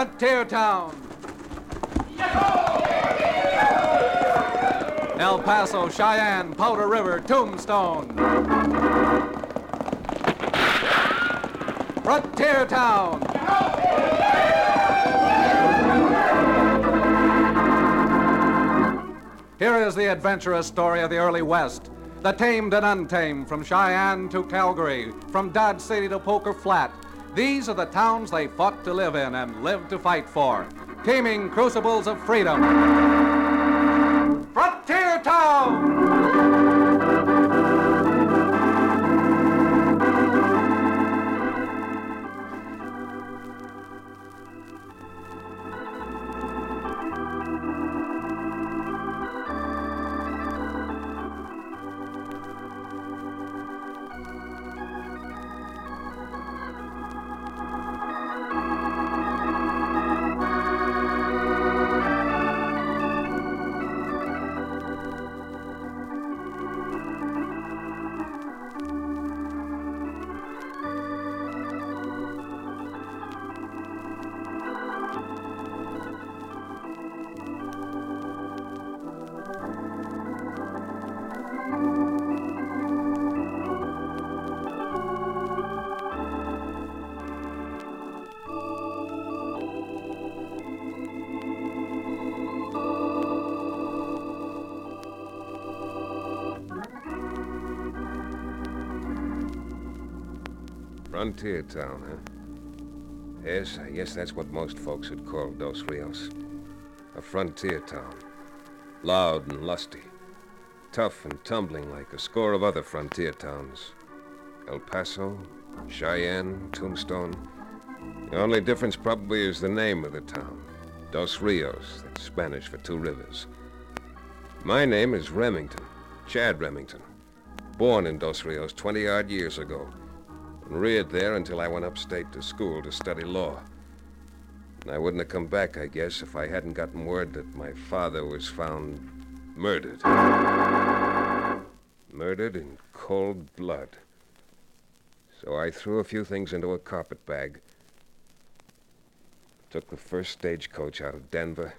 Frontier Town. El Paso, Cheyenne, Powder River, Tombstone. Frontier Town. Here is the adventurous story of the early West. The tamed and untamed, from Cheyenne to Calgary, from Dodge City to Poker Flat. These are the towns they fought to live in and lived to fight for. Teeming crucibles of freedom. Frontier Town! Frontier town, huh? Yes, I guess that's what most folks would call Dos Rios. A frontier town. Loud and lusty. Tough and tumbling like a score of other frontier towns. El Paso, Cheyenne, Tombstone. The only difference probably is the name of the town. Dos Rios, that's Spanish for two rivers. My name is Remington, Chad Remington. Born in Dos Rios 20 odd years ago and reared there until I went upstate to school to study law. And I wouldn't have come back, I guess, if I hadn't gotten word that my father was found murdered. Murdered in cold blood. So I threw a few things into a carpet bag, took the first stagecoach out of Denver,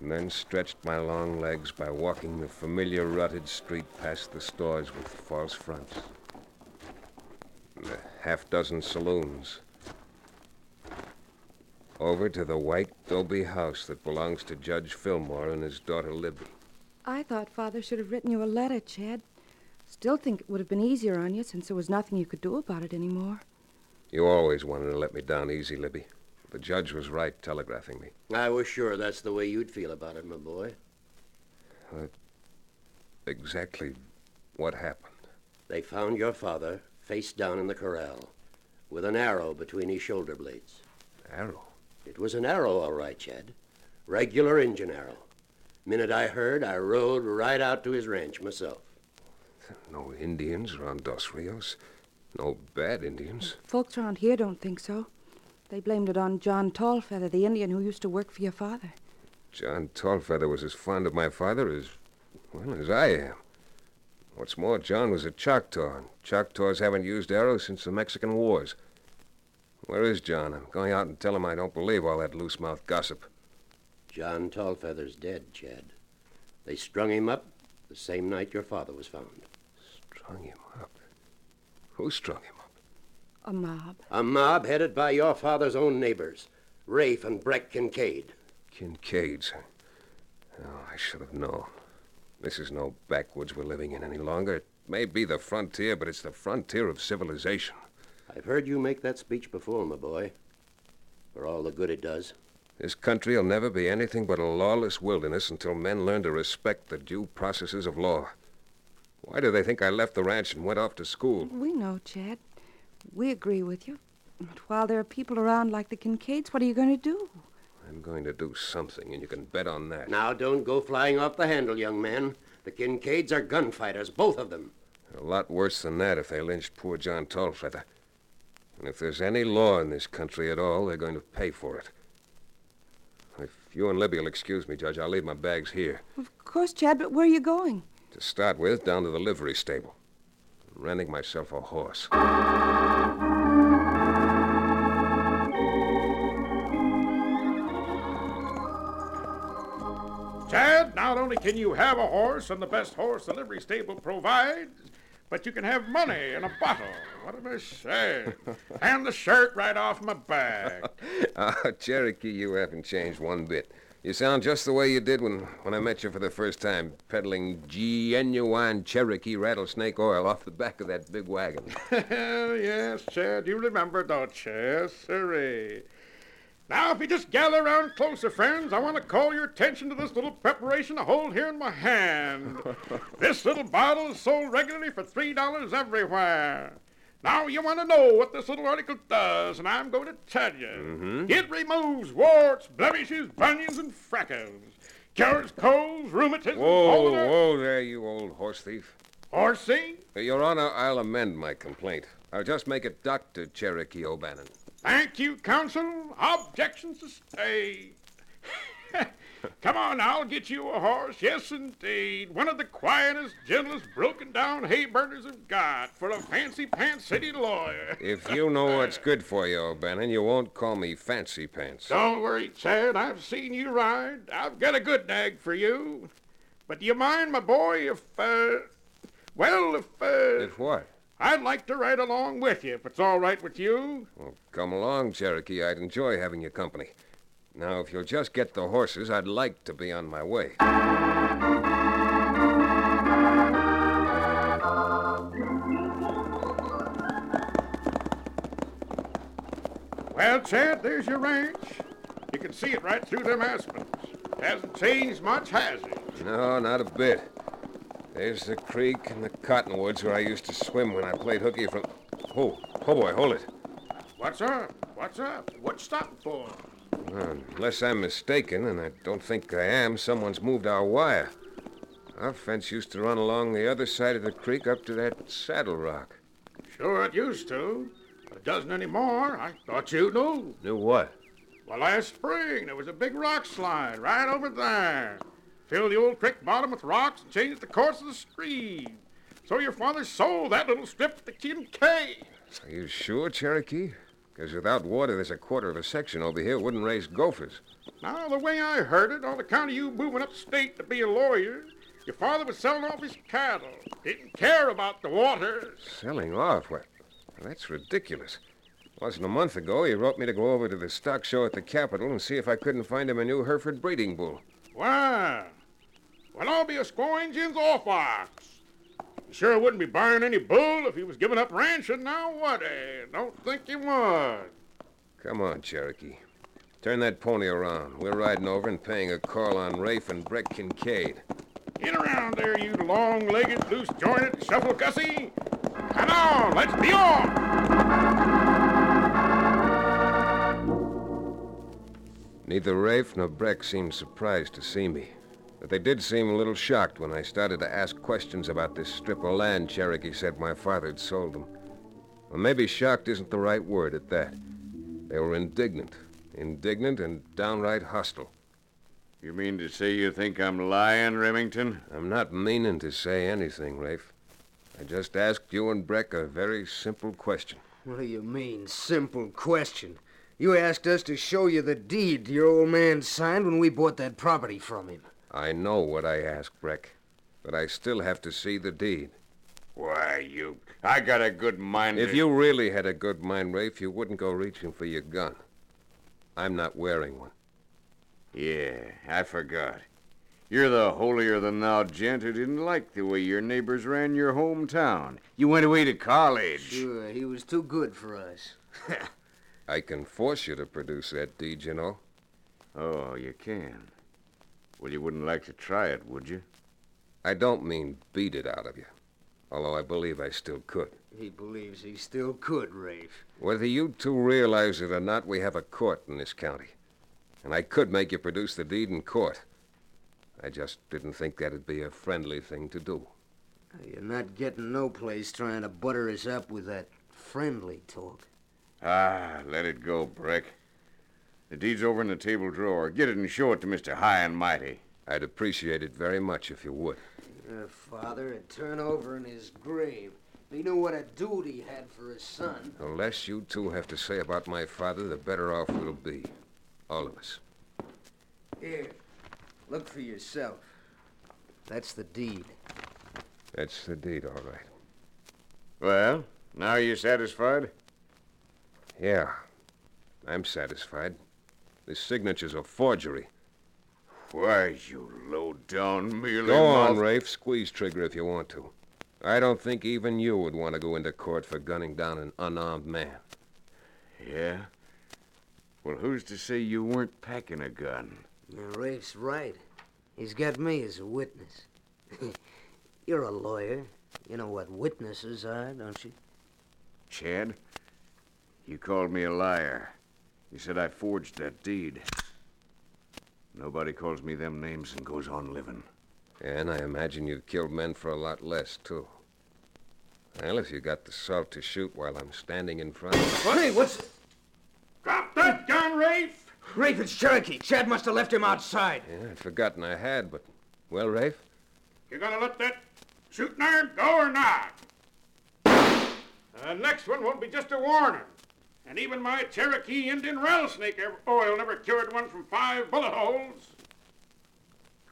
and then stretched my long legs by walking the familiar rutted street past the stores with false fronts a half dozen saloons. Over to the white Dobie house that belongs to Judge Fillmore and his daughter Libby. I thought Father should have written you a letter, Chad. Still think it would have been easier on you since there was nothing you could do about it anymore. You always wanted to let me down easy, Libby. The judge was right telegraphing me. I was sure that's the way you'd feel about it, my boy. Uh, exactly what happened? They found your father face down in the corral, with an arrow between his shoulder blades. Arrow? It was an arrow, all right, Chad. Regular engine arrow. Minute I heard, I rode right out to his ranch myself. No Indians around Dos Rios. No bad Indians. Folks around here don't think so. They blamed it on John Tallfeather, the Indian who used to work for your father. John Tallfeather was as fond of my father as, well, as I am. What's more, John was a Choctaw, and Choctaws haven't used arrows since the Mexican Wars. Where is John? I'm going out and tell him I don't believe all that loose-mouthed gossip. John Tallfeather's dead, Chad. They strung him up the same night your father was found. Strung him up? Who strung him up? A mob. A mob headed by your father's own neighbors, Rafe and Breck Kincaid. Kincaid's. Oh, I should have known. This is no backwoods we're living in any longer. It may be the frontier, but it's the frontier of civilization. I've heard you make that speech before, my boy. For all the good it does. This country will never be anything but a lawless wilderness until men learn to respect the due processes of law. Why do they think I left the ranch and went off to school? We know, Chad. We agree with you. But while there are people around like the Kincaids, what are you going to do? I'm going to do something, and you can bet on that. Now, don't go flying off the handle, young man. The Kincaids are gunfighters, both of them. A lot worse than that if they lynched poor John Tallfeather. And if there's any law in this country at all, they're going to pay for it. If you and Libby will excuse me, Judge, I'll leave my bags here. Of course, Chad, but where are you going? To start with, down to the livery stable. I'm renting myself a horse. Chad, not only can you have a horse and the best horse the livery stable provides, but you can have money in a bottle. What am I saying? and the shirt right off my back. Ah, Cherokee, you haven't changed one bit. You sound just the way you did when, when I met you for the first time, peddling genuine Cherokee rattlesnake oil off the back of that big wagon. yes, Chad, you remember, don't you? Yes, sirree. Now, if you just gather around closer, friends, I want to call your attention to this little preparation I hold here in my hand. this little bottle is sold regularly for $3 everywhere. Now, you want to know what this little article does, and I'm going to tell you. Mm-hmm. It removes warts, blemishes, bunions, and freckles. Cures colds, rheumatism, Whoa, whoa there, you old horse thief. Horsey? Your Honor, I'll amend my complaint. I'll just make it Dr. Cherokee O'Bannon. Thank you, counsel. Objections sustained. Come on, I'll get you a horse. Yes, indeed. One of the quietest, gentlest, broken down hay burners have got for a fancy pants city lawyer. If you know what's good for you, O'Bannon, you won't call me Fancy Pants. Don't worry, Chad. I've seen you ride. I've got a good nag for you. But do you mind, my boy, if, uh, well, if, uh, If what? I'd like to ride along with you, if it's all right with you. Well, come along, Cherokee. I'd enjoy having your company. Now, if you'll just get the horses, I'd like to be on my way. Well, Chad, there's your ranch. You can see it right through them aspens. Hasn't changed much, has it? No, not a bit. There's the creek and the cottonwoods where I used to swim when I played hooky from. Oh, oh boy, hold it. What's up? What's up? What's stopping for? Well, unless I'm mistaken, and I don't think I am, someone's moved our wire. Our fence used to run along the other side of the creek up to that saddle rock. Sure, it used to. But it doesn't anymore. I thought you knew. Knew what? Well, last spring, there was a big rock slide right over there. Filled the old creek bottom with rocks and change the course of the stream. So your father sold that little strip to Kincaid. Are you sure, Cherokee? Because without water, there's a quarter of a section over here wouldn't raise gophers. Now, the way I heard it, on account of you moving upstate to be a lawyer, your father was selling off his cattle. Didn't care about the water. Selling off? What? That's ridiculous. It Wasn't a month ago he wrote me to go over to the stock show at the Capitol and see if I couldn't find him a new Hereford breeding bull. Well, well, I'll be a squoingin's off ox. You sure wouldn't be buying any bull if he was giving up ranching now, would he? Don't think he would. Come on, Cherokee. Turn that pony around. We're riding over and paying a call on Rafe and Breck Kincaid. Get around there, you long-legged, loose-jointed, shuffle-gussy. Come on, let's be off. Neither Rafe nor Breck seemed surprised to see me. But they did seem a little shocked when I started to ask questions about this strip of land Cherokee said my father had sold them. Well, maybe shocked isn't the right word at that. They were indignant. Indignant and downright hostile. You mean to say you think I'm lying, Remington? I'm not meaning to say anything, Rafe. I just asked you and Breck a very simple question. What do you mean, simple question? You asked us to show you the deed your old man signed when we bought that property from him. I know what I asked, Breck, but I still have to see the deed. Why, you. I got a good mind. If to- you really had a good mind, Rafe, you wouldn't go reaching for your gun. I'm not wearing one. Yeah, I forgot. You're the holier than thou gent who didn't like the way your neighbors ran your hometown. You went away to college. Sure, he was too good for us. I can force you to produce that deed, you know. Oh, you can. Well, you wouldn't like to try it, would you? I don't mean beat it out of you, although I believe I still could. He believes he still could, Rafe. Whether you two realize it or not, we have a court in this county. And I could make you produce the deed in court. I just didn't think that'd be a friendly thing to do. You're not getting no place trying to butter us up with that friendly talk. Ah, let it go, Breck. The deed's over in the table drawer. Get it and show it to Mr. High and Mighty. I'd appreciate it very much if you would. Your father would turn over in his grave. He knew what a dude he had for his son. The less you two have to say about my father, the better off we'll be. All of us. Here, look for yourself. That's the deed. That's the deed, all right. Well, now you satisfied? Yeah, I'm satisfied. This signature's a forgery. Why, you low-down mealy Go on, Rafe. Squeeze trigger if you want to. I don't think even you would want to go into court for gunning down an unarmed man. Yeah? Well, who's to say you weren't packing a gun? Now, Rafe's right. He's got me as a witness. You're a lawyer. You know what witnesses are, don't you? Chad, you called me a liar. You said I forged that deed. Nobody calls me them names and goes on living. And I imagine you've killed men for a lot less, too. Well, if you got the salt to shoot while I'm standing in front of Hey, what's... Drop that gun, Rafe! Rafe, it's Cherokee. Chad must have left him outside. Yeah, I'd forgotten I had, but... Well, Rafe? You gonna let that shooting iron go or not? The next one won't be just a warning. And even my Cherokee Indian rattlesnake oil never cured one from five bullet holes.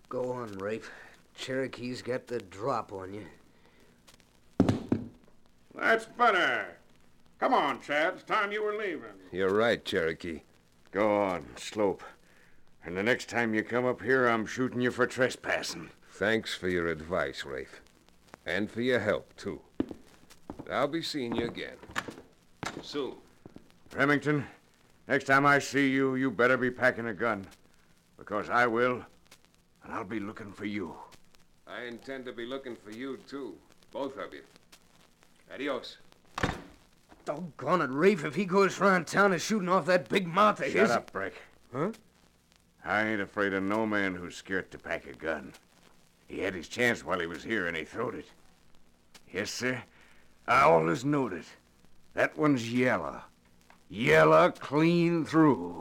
Go on, Rafe. Cherokee's got the drop on you. That's better. Come on, Chad. It's time you were leaving. You're right, Cherokee. Go on, Slope. And the next time you come up here, I'm shooting you for trespassing. Thanks for your advice, Rafe. And for your help, too. I'll be seeing you again. Soon. Remington, next time I see you, you better be packing a gun. Because I will, and I'll be looking for you. I intend to be looking for you, too. Both of you. Adios. Doggone it, Rafe. If he goes round town and shooting off that big mouth of Shut his... up, Breck. Huh? I ain't afraid of no man who's scared to pack a gun. He had his chance while he was here, and he throwed it. Yes, sir. I always knowed it. That one's yellow. Yellow clean through.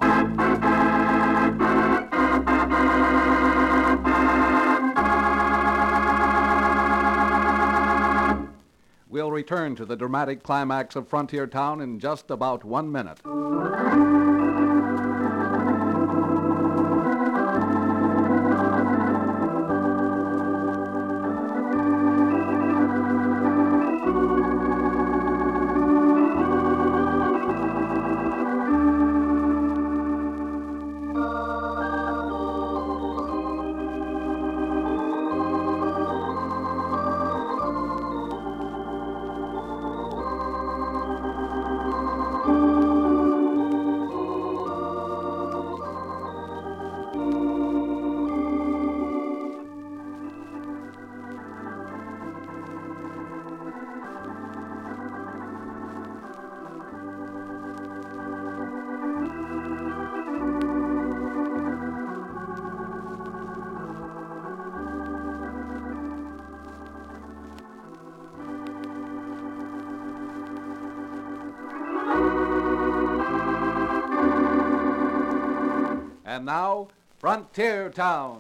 We'll return to the dramatic climax of Frontier Town in just about one minute. And now, Frontier Town.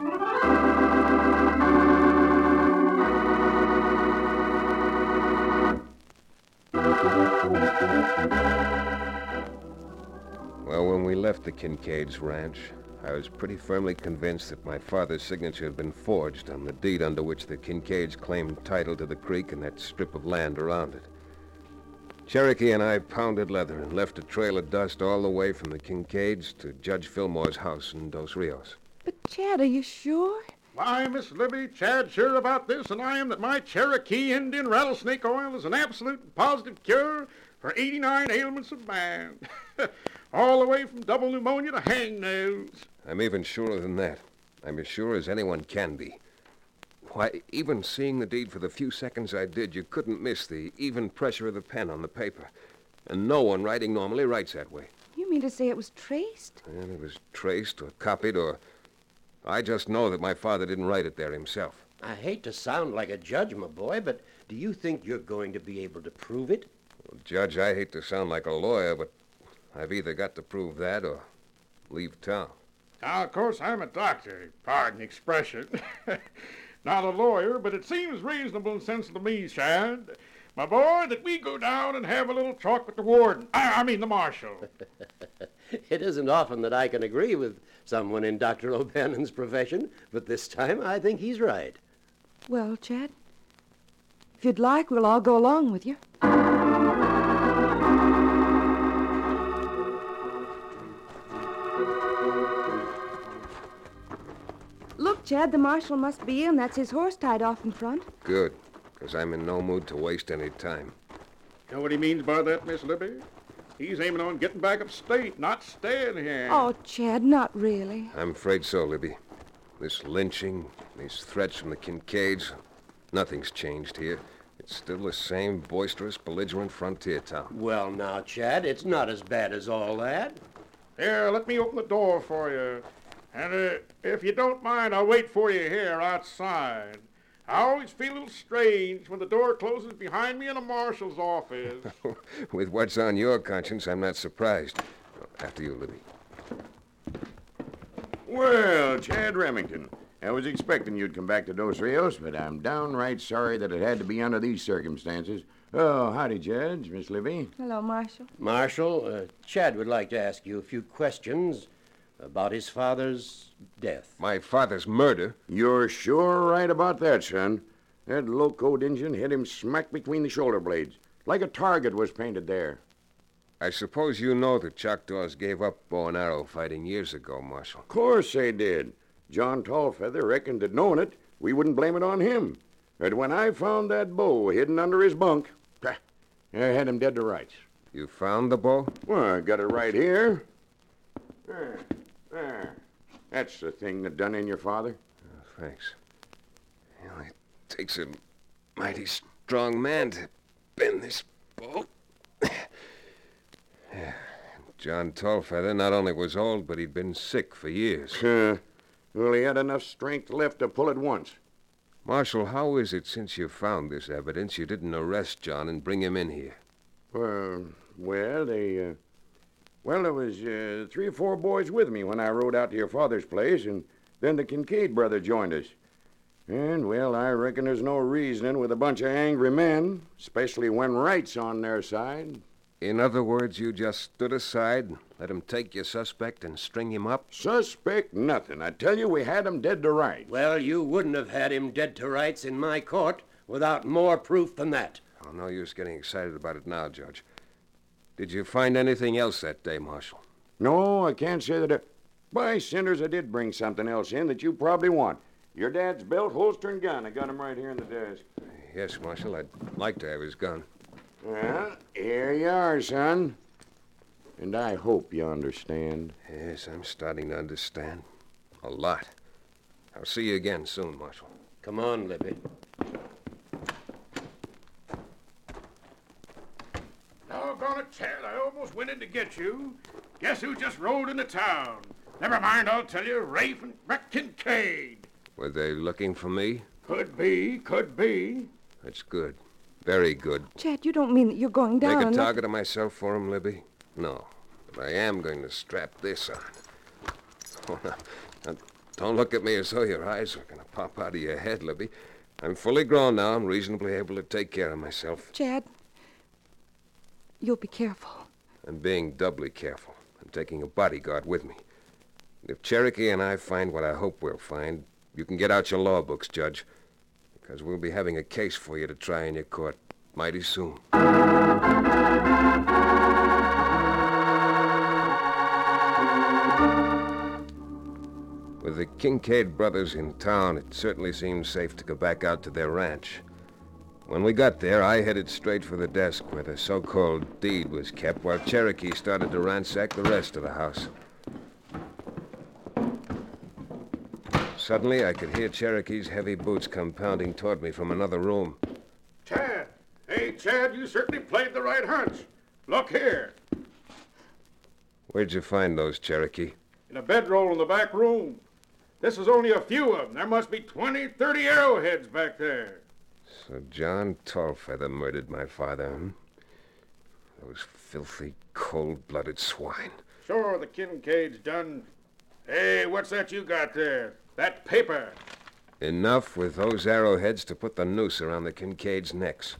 Well, when we left the Kincaid's ranch, I was pretty firmly convinced that my father's signature had been forged on the deed under which the Kincaids claimed title to the creek and that strip of land around it. Cherokee and I pounded leather and left a trail of dust all the way from the Kincaids to Judge Fillmore's house in Dos Rios. But, Chad, are you sure? Why, Miss Libby, Chad's sure about this, and I am that my Cherokee Indian rattlesnake oil is an absolute and positive cure for 89 ailments of man. All the way from double pneumonia to hangnails. I'm even surer than that. I'm as sure as anyone can be. Why, even seeing the deed for the few seconds I did, you couldn't miss the even pressure of the pen on the paper. And no one writing normally writes that way. You mean to say it was traced? And it was traced or copied or. I just know that my father didn't write it there himself. I hate to sound like a judge, my boy, but do you think you're going to be able to prove it? Well, Judge, I hate to sound like a lawyer, but I've either got to prove that or leave town. Now, of course, I'm a doctor. Pardon the expression. Not a lawyer, but it seems reasonable and sensible to me, Chad, my boy, that we go down and have a little talk with the warden. I, I mean, the marshal. it isn't often that I can agree with someone in Dr. O'Bannon's profession, but this time I think he's right. Well, Chad, if you'd like, we'll all go along with you. Chad, the marshal must be in. That's his horse tied off in front. Good, because I'm in no mood to waste any time. You know what he means by that, Miss Libby? He's aiming on getting back upstate, not staying here. Oh, Chad, not really. I'm afraid so, Libby. This lynching, these threats from the Kincaids, nothing's changed here. It's still the same boisterous, belligerent frontier town. Well, now, Chad, it's not as bad as all that. Here, let me open the door for you. And uh, if you don't mind, I'll wait for you here outside. I always feel a little strange when the door closes behind me in a marshal's office. With what's on your conscience, I'm not surprised. After you, Libby. Well, Chad Remington, I was expecting you'd come back to Dos Rios, but I'm downright sorry that it had to be under these circumstances. Oh, howdy, Judge, Miss Libby. Hello, Marshal. Marshal, uh, Chad would like to ask you a few questions about his father's death. My father's murder? You're sure right about that, son. That locoed Injun hit him smack between the shoulder blades, like a target was painted there. I suppose you know the Choctaws gave up bow and arrow fighting years ago, Marshal. Of course they did. John Tallfeather reckoned that knowing it, we wouldn't blame it on him. But when I found that bow hidden under his bunk, I had him dead to rights. You found the bow? Well, I got it right here. There, there. That's the thing that done in your father. Oh, thanks. Well, it takes a mighty strong man to bend this bow. yeah. John Tallfeather not only was old, but he'd been sick for years. Uh, well, he had enough strength left to pull it once. Marshal, how is it since you found this evidence you didn't arrest John and bring him in here? Well, well, they, uh, well, there was uh, three or four boys with me when I rode out to your father's place, and then the Kincaid brother joined us. And, well, I reckon there's no reasoning with a bunch of angry men, especially when right's on their side. In other words, you just stood aside, let him take your suspect and string him up? Suspect nothing. I tell you, we had him dead to rights. Well, you wouldn't have had him dead to rights in my court without more proof than that. Oh, no use getting excited about it now, Judge. Did you find anything else that day, Marshal? No, I can't say that I... By cinders, I did bring something else in that you probably want. Your dad's belt, holster, and gun. I got 'em right here in the desk. Yes, Marshal. I'd like to have his gun. Well, here you are, son. And I hope you understand. Yes, I'm starting to understand. A lot. I'll see you again soon, Marshal. Come on, Libby. Doggone it, Chad, I almost went in to get you. Guess who just rode into town? Never mind, I'll tell you, Rafe and Breck Kincaid. Were they looking for me? Could be, could be. That's good. Very good. Chad, you don't mean that you're going down Make a and let- target of myself for him, Libby? No. But I am going to strap this on. Oh, now, now, don't look at me as though your eyes are going to pop out of your head, Libby. I'm fully grown now. I'm reasonably able to take care of myself. Chad, you'll be careful. I'm being doubly careful. I'm taking a bodyguard with me. If Cherokee and I find what I hope we'll find, you can get out your law books, Judge. Because we'll be having a case for you to try in your court mighty soon. With the Kincaid brothers in town, it certainly seemed safe to go back out to their ranch. When we got there, I headed straight for the desk where the so called deed was kept, while Cherokee started to ransack the rest of the house. Suddenly, I could hear Cherokee's heavy boots come pounding toward me from another room. Chad! Hey, Chad, you certainly played the right hunch. Look here. Where'd you find those, Cherokee? In a bedroll in the back room. This is only a few of them. There must be 20, 30 arrowheads back there. So John Tallfeather murdered my father, hmm? Those filthy, cold-blooded swine. Sure, the Kincaid's done. Hey, what's that you got there? That paper. Enough with those arrowheads to put the noose around the Kincaids' necks.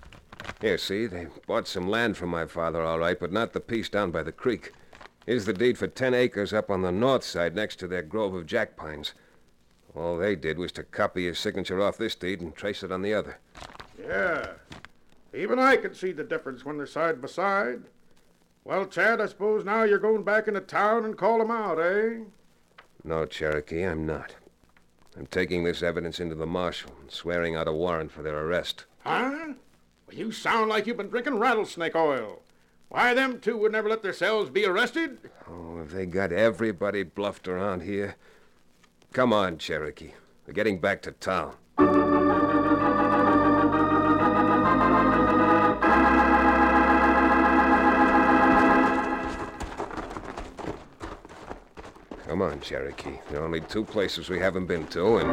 Here, see, they bought some land from my father, all right, but not the piece down by the creek. Here's the deed for ten acres up on the north side next to their grove of jack pines. All they did was to copy his signature off this deed and trace it on the other. Yeah. Even I can see the difference when they're side by side. Well, Chad, I suppose now you're going back into town and call 'em out, eh? No, Cherokee, I'm not. I'm taking this evidence into the marshal and swearing out a warrant for their arrest. Huh? Well, you sound like you've been drinking rattlesnake oil. Why, them two would never let themselves be arrested. Oh, have they got everybody bluffed around here? Come on, Cherokee. We're getting back to town. Come on, Cherokee. There are only two places we haven't been to, and.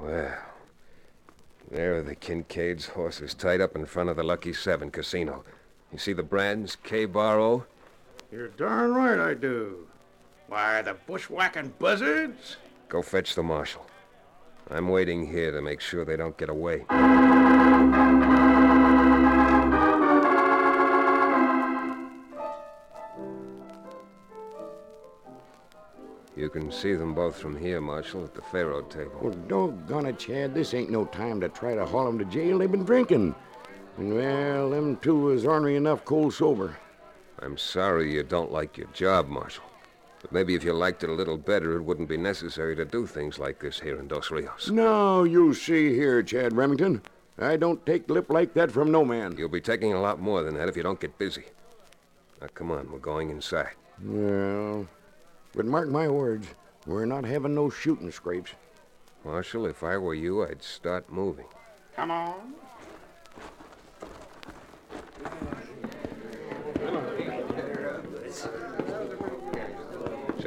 Well. There are the Kincaid's horses tied up in front of the Lucky Seven casino. You see the brands, K Bar O? You're darn right I do. Why, the bushwhacking buzzards? Go fetch the marshal. I'm waiting here to make sure they don't get away. You can see them both from here, Marshal, at the faro table. Well, doggone it, Chad. This ain't no time to try to haul 'em to jail. They've been drinking. And, well, them two is ornery enough cold sober. I'm sorry you don't like your job, Marshal. But maybe if you liked it a little better, it wouldn't be necessary to do things like this here in Dos Rios. No, you see here, Chad Remington. I don't take lip like that from no man. You'll be taking a lot more than that if you don't get busy. Now, come on, we're going inside. Well, but mark my words, we're not having no shooting scrapes. Marshal, if I were you, I'd start moving. Come on.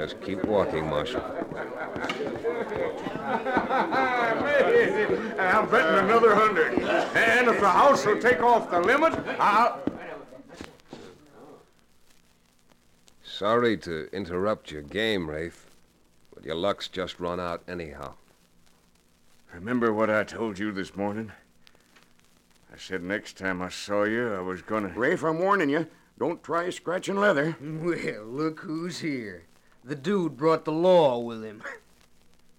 Just keep walking, Marshal. I'm betting another hundred. And if the house will take off the limit, I'll. Sorry to interrupt your game, Rafe, but your luck's just run out anyhow. Remember what I told you this morning? I said next time I saw you, I was gonna. Rafe, I'm warning you. Don't try scratching leather. Well, look who's here. The dude brought the law with him.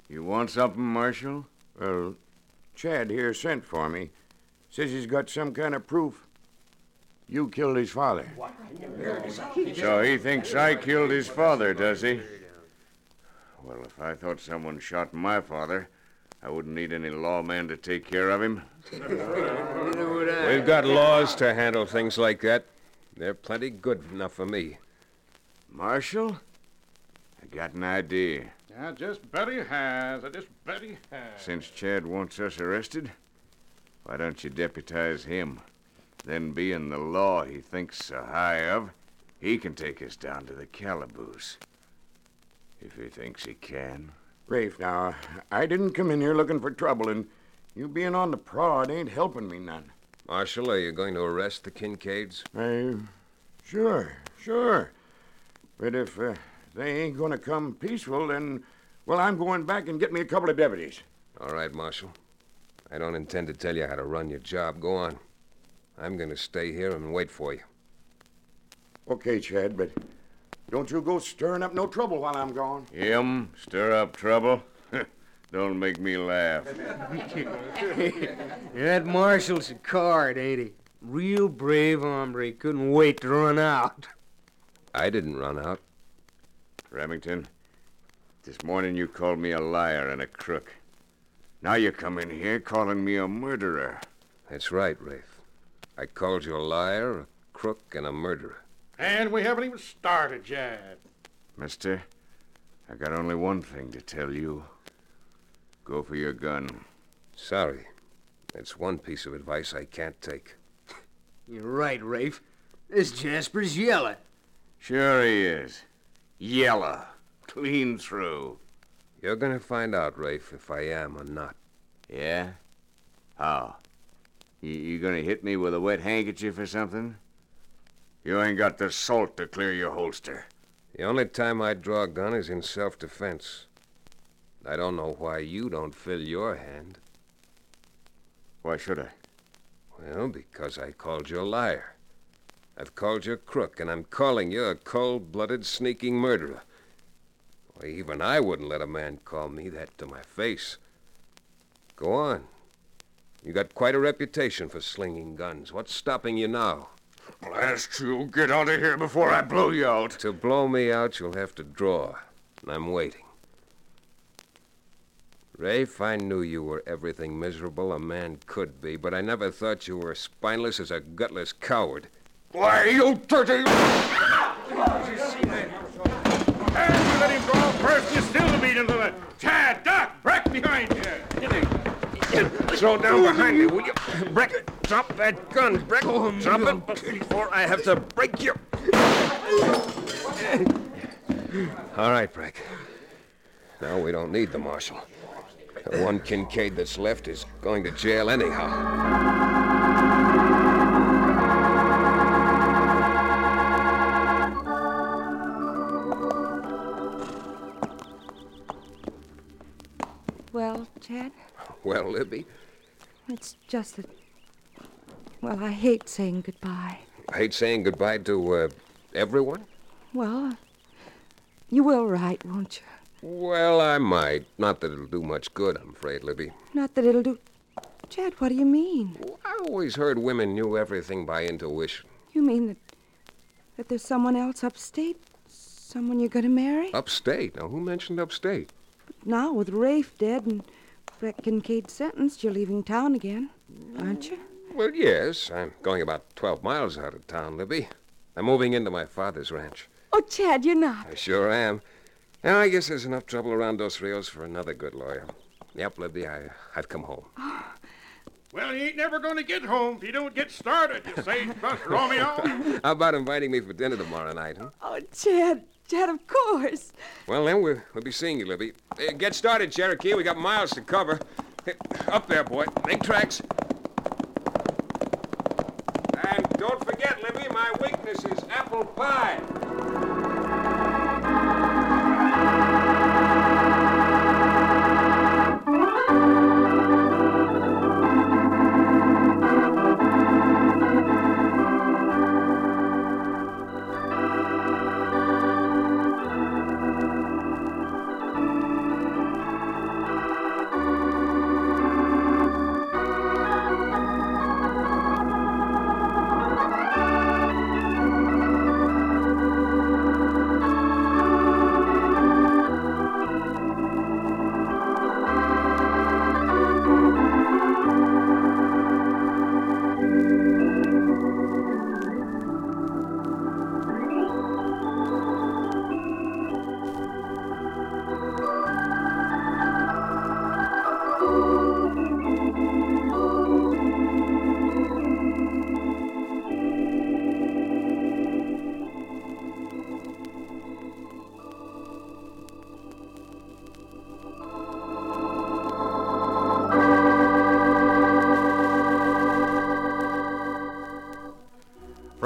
You want something, Marshal? Well, Chad here sent for me. Says he's got some kind of proof. You killed his father. So he thinks I killed his father, does he? Well, if I thought someone shot my father, I wouldn't need any lawman to take care of him. We've got laws to handle things like that. They're plenty good enough for me. Marshal, I got an idea. I just bet he has. I just bet he has. Since Chad wants us arrested, why don't you deputize him? Then, being the law he thinks so high of, he can take us down to the calaboose. If he thinks he can. Rafe, now, I didn't come in here looking for trouble, and you being on the prod ain't helping me none. Marshal, are you going to arrest the Kincaids? I, sure, sure. But if uh, they ain't going to come peaceful, then, well, I'm going back and get me a couple of deputies. All right, Marshal. I don't intend to tell you how to run your job. Go on. I'm going to stay here and wait for you. Okay, Chad, but Don't you go stirring up no trouble while I'm gone. Him stir up trouble? Don't make me laugh. that marshal's a card, ain't he? Real brave hombre. Couldn't wait to run out. I didn't run out. Remington, this morning you called me a liar and a crook. Now you come in here calling me a murderer. That's right, Rafe. I called you a liar, a crook, and a murderer. And we haven't even started yet. Mister, I got only one thing to tell you. Go for your gun. Sorry. That's one piece of advice I can't take. You're right, Rafe. This Jasper's yellow. Sure he is. Yellow. Clean through. You're gonna find out, Rafe, if I am or not. Yeah? How? You, you gonna hit me with a wet handkerchief or something? You ain't got the salt to clear your holster. The only time I draw a gun is in self defense. I don't know why you don't fill your hand. Why should I? Well, because I called you a liar. I've called you a crook, and I'm calling you a cold blooded, sneaking murderer. Why, even I wouldn't let a man call me that to my face. Go on. You got quite a reputation for slinging guns. What's stopping you now? Blast you! Get out of here before I blow you out. To blow me out, you'll have to draw. And I'm waiting. Rafe, I knew you were everything miserable a man could be, but I never thought you were as spineless as a gutless coward. Why, you dirty... And you let him go first, you still beat into the... Chad, Doc, Breck behind you. Throw down behind me, will you? Breck, drop that gun, Breck. Oh, drop it before I have to break you. All right, Breck. Now we don't need the marshal. The one Kincaid that's left is going to jail anyhow. Chad, Well, Libby, it's just that. Well, I hate saying goodbye. I hate saying goodbye to uh, everyone. Well, you will write, won't you? Well, I might. Not that it'll do much good, I'm afraid, Libby. Not that it'll do. Chad, what do you mean? I always heard women knew everything by intuition. You mean that. that there's someone else upstate? Someone you're going to marry? Upstate. Now, who mentioned upstate? Now, with Rafe dead and Breck Kincaid sentenced, you're leaving town again, aren't you? Well, yes. I'm going about 12 miles out of town, Libby. I'm moving into my father's ranch. Oh, Chad, you're not. I sure am. Now, I guess there's enough trouble around Dos Rios for another good lawyer. Yep, Libby, I, I've come home. Oh. Well, you ain't never going to get home if you don't get started, you say, sagebrush Romeo. How about inviting me for dinner tomorrow night, huh? Oh, Chad, Chad, of course. Well, then, we'll, we'll be seeing you, Libby. Uh, get started, Cherokee. We got miles to cover. Hey, Up there, boy. Make tracks. And don't forget, Libby, my weakness is apple pie.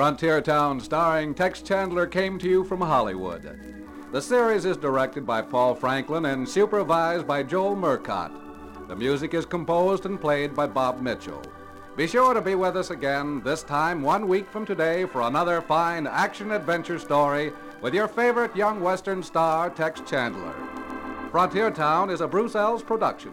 Frontier Town, starring Tex Chandler, came to you from Hollywood. The series is directed by Paul Franklin and supervised by Joel Murcott. The music is composed and played by Bob Mitchell. Be sure to be with us again, this time one week from today, for another fine action adventure story with your favorite young Western star, Tex Chandler. Frontier Town is a Bruce Eells production.